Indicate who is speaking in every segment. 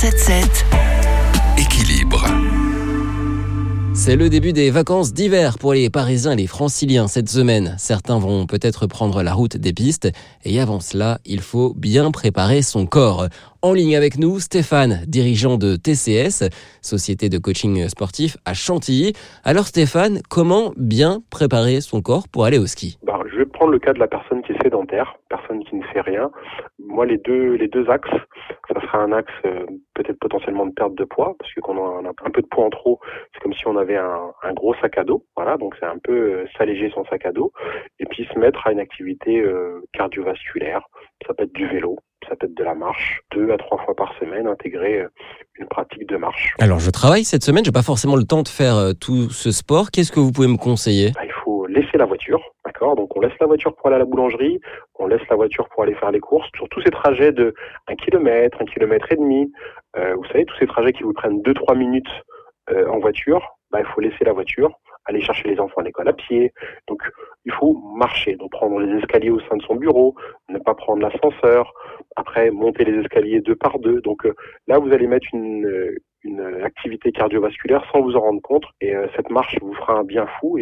Speaker 1: 177 Équilibre.
Speaker 2: C'est le début des vacances d'hiver pour les Parisiens et les Franciliens cette semaine. Certains vont peut-être prendre la route des pistes et avant cela, il faut bien préparer son corps. En ligne avec nous, Stéphane, dirigeant de TCS, Société de coaching sportif à Chantilly. Alors Stéphane, comment bien préparer son corps pour aller au ski?
Speaker 3: Bah, Je vais prendre le cas de la personne qui est sédentaire, personne qui ne fait rien. Moi, les deux, les deux axes, sera un axe euh, peut-être potentiellement de perte de poids, parce que quand on a un peu de poids en trop, c'est comme si on avait un, un, gros sac à dos. Voilà, donc c'est un peu euh, s'alléger son sac à dos, et puis se mettre à une activité euh, cardiovasculaire. Ça peut être du vélo, ça peut être de la marche, deux à trois fois par semaine, intégrer une pratique de marche.
Speaker 2: Alors je travaille cette semaine, j'ai pas forcément le temps de faire tout ce sport. Qu'est-ce que vous pouvez me conseiller?
Speaker 3: Bah, Il faut laisser la voiture, Donc on laisse la voiture pour aller à la boulangerie, on laisse la voiture pour aller faire les courses. Sur tous ces trajets de un kilomètre, un kilomètre et demi, euh, vous savez, tous ces trajets qui vous prennent deux trois minutes euh, en voiture, bah, il faut laisser la voiture, aller chercher les enfants à l'école à pied. Donc il faut marcher, donc prendre les escaliers au sein de son bureau, ne pas prendre l'ascenseur, après monter les escaliers deux par deux. Donc euh, là, vous allez mettre une, activité cardiovasculaire sans vous en rendre compte. Et cette marche vous fera un bien fou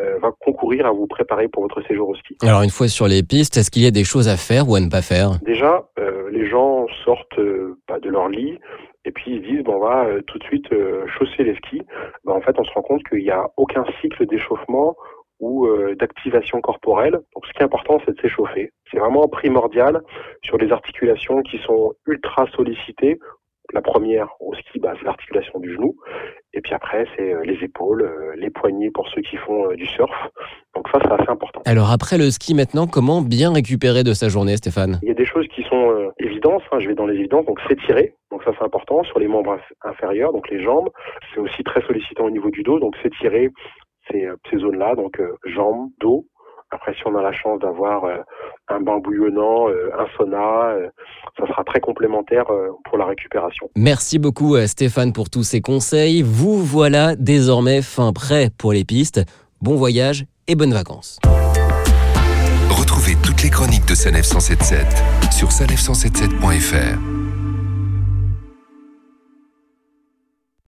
Speaker 3: euh, va concourir à vous préparer pour votre séjour au ski.
Speaker 2: Alors une fois sur les pistes, est-ce qu'il y a des choses à faire ou à ne pas faire?
Speaker 3: Déjà, euh, les gens sortent pas de leur lit et puis ils se disent bon on va tout de suite chausser les skis. Ben, en fait, on se rend compte qu'il n'y a aucun cycle d'échauffement ou d'activation corporelle. Donc ce qui est important, c'est de s'échauffer. C'est vraiment primordial sur les articulations qui sont ultra sollicitées la première au ski, bah, c'est l'articulation du genou. Et puis après, c'est euh, les épaules, euh, les poignets pour ceux qui font euh, du surf. Donc ça, c'est assez important.
Speaker 2: Alors après le ski maintenant, comment bien récupérer de sa journée, Stéphane?
Speaker 3: Il y a des choses qui sont évidentes. Hein, je vais dans les évidences. Donc s'étirer. Donc ça, c'est important sur les membres inférieurs, donc les jambes. C'est aussi très sollicitant au niveau du dos. Donc s'étirer ces, ces zones-là, donc jambes, dos, après, si on a la chance d'avoir euh, un bain bouillonnant, euh, un sauna, euh, très complémentaire pour la récupération.
Speaker 2: Merci beaucoup Stéphane pour tous ces conseils. Vous voilà désormais fin prêt pour les pistes. Bon voyage et bonnes vacances.
Speaker 1: Retrouvez toutes les chroniques de Sanef 177 sur sanef177.fr.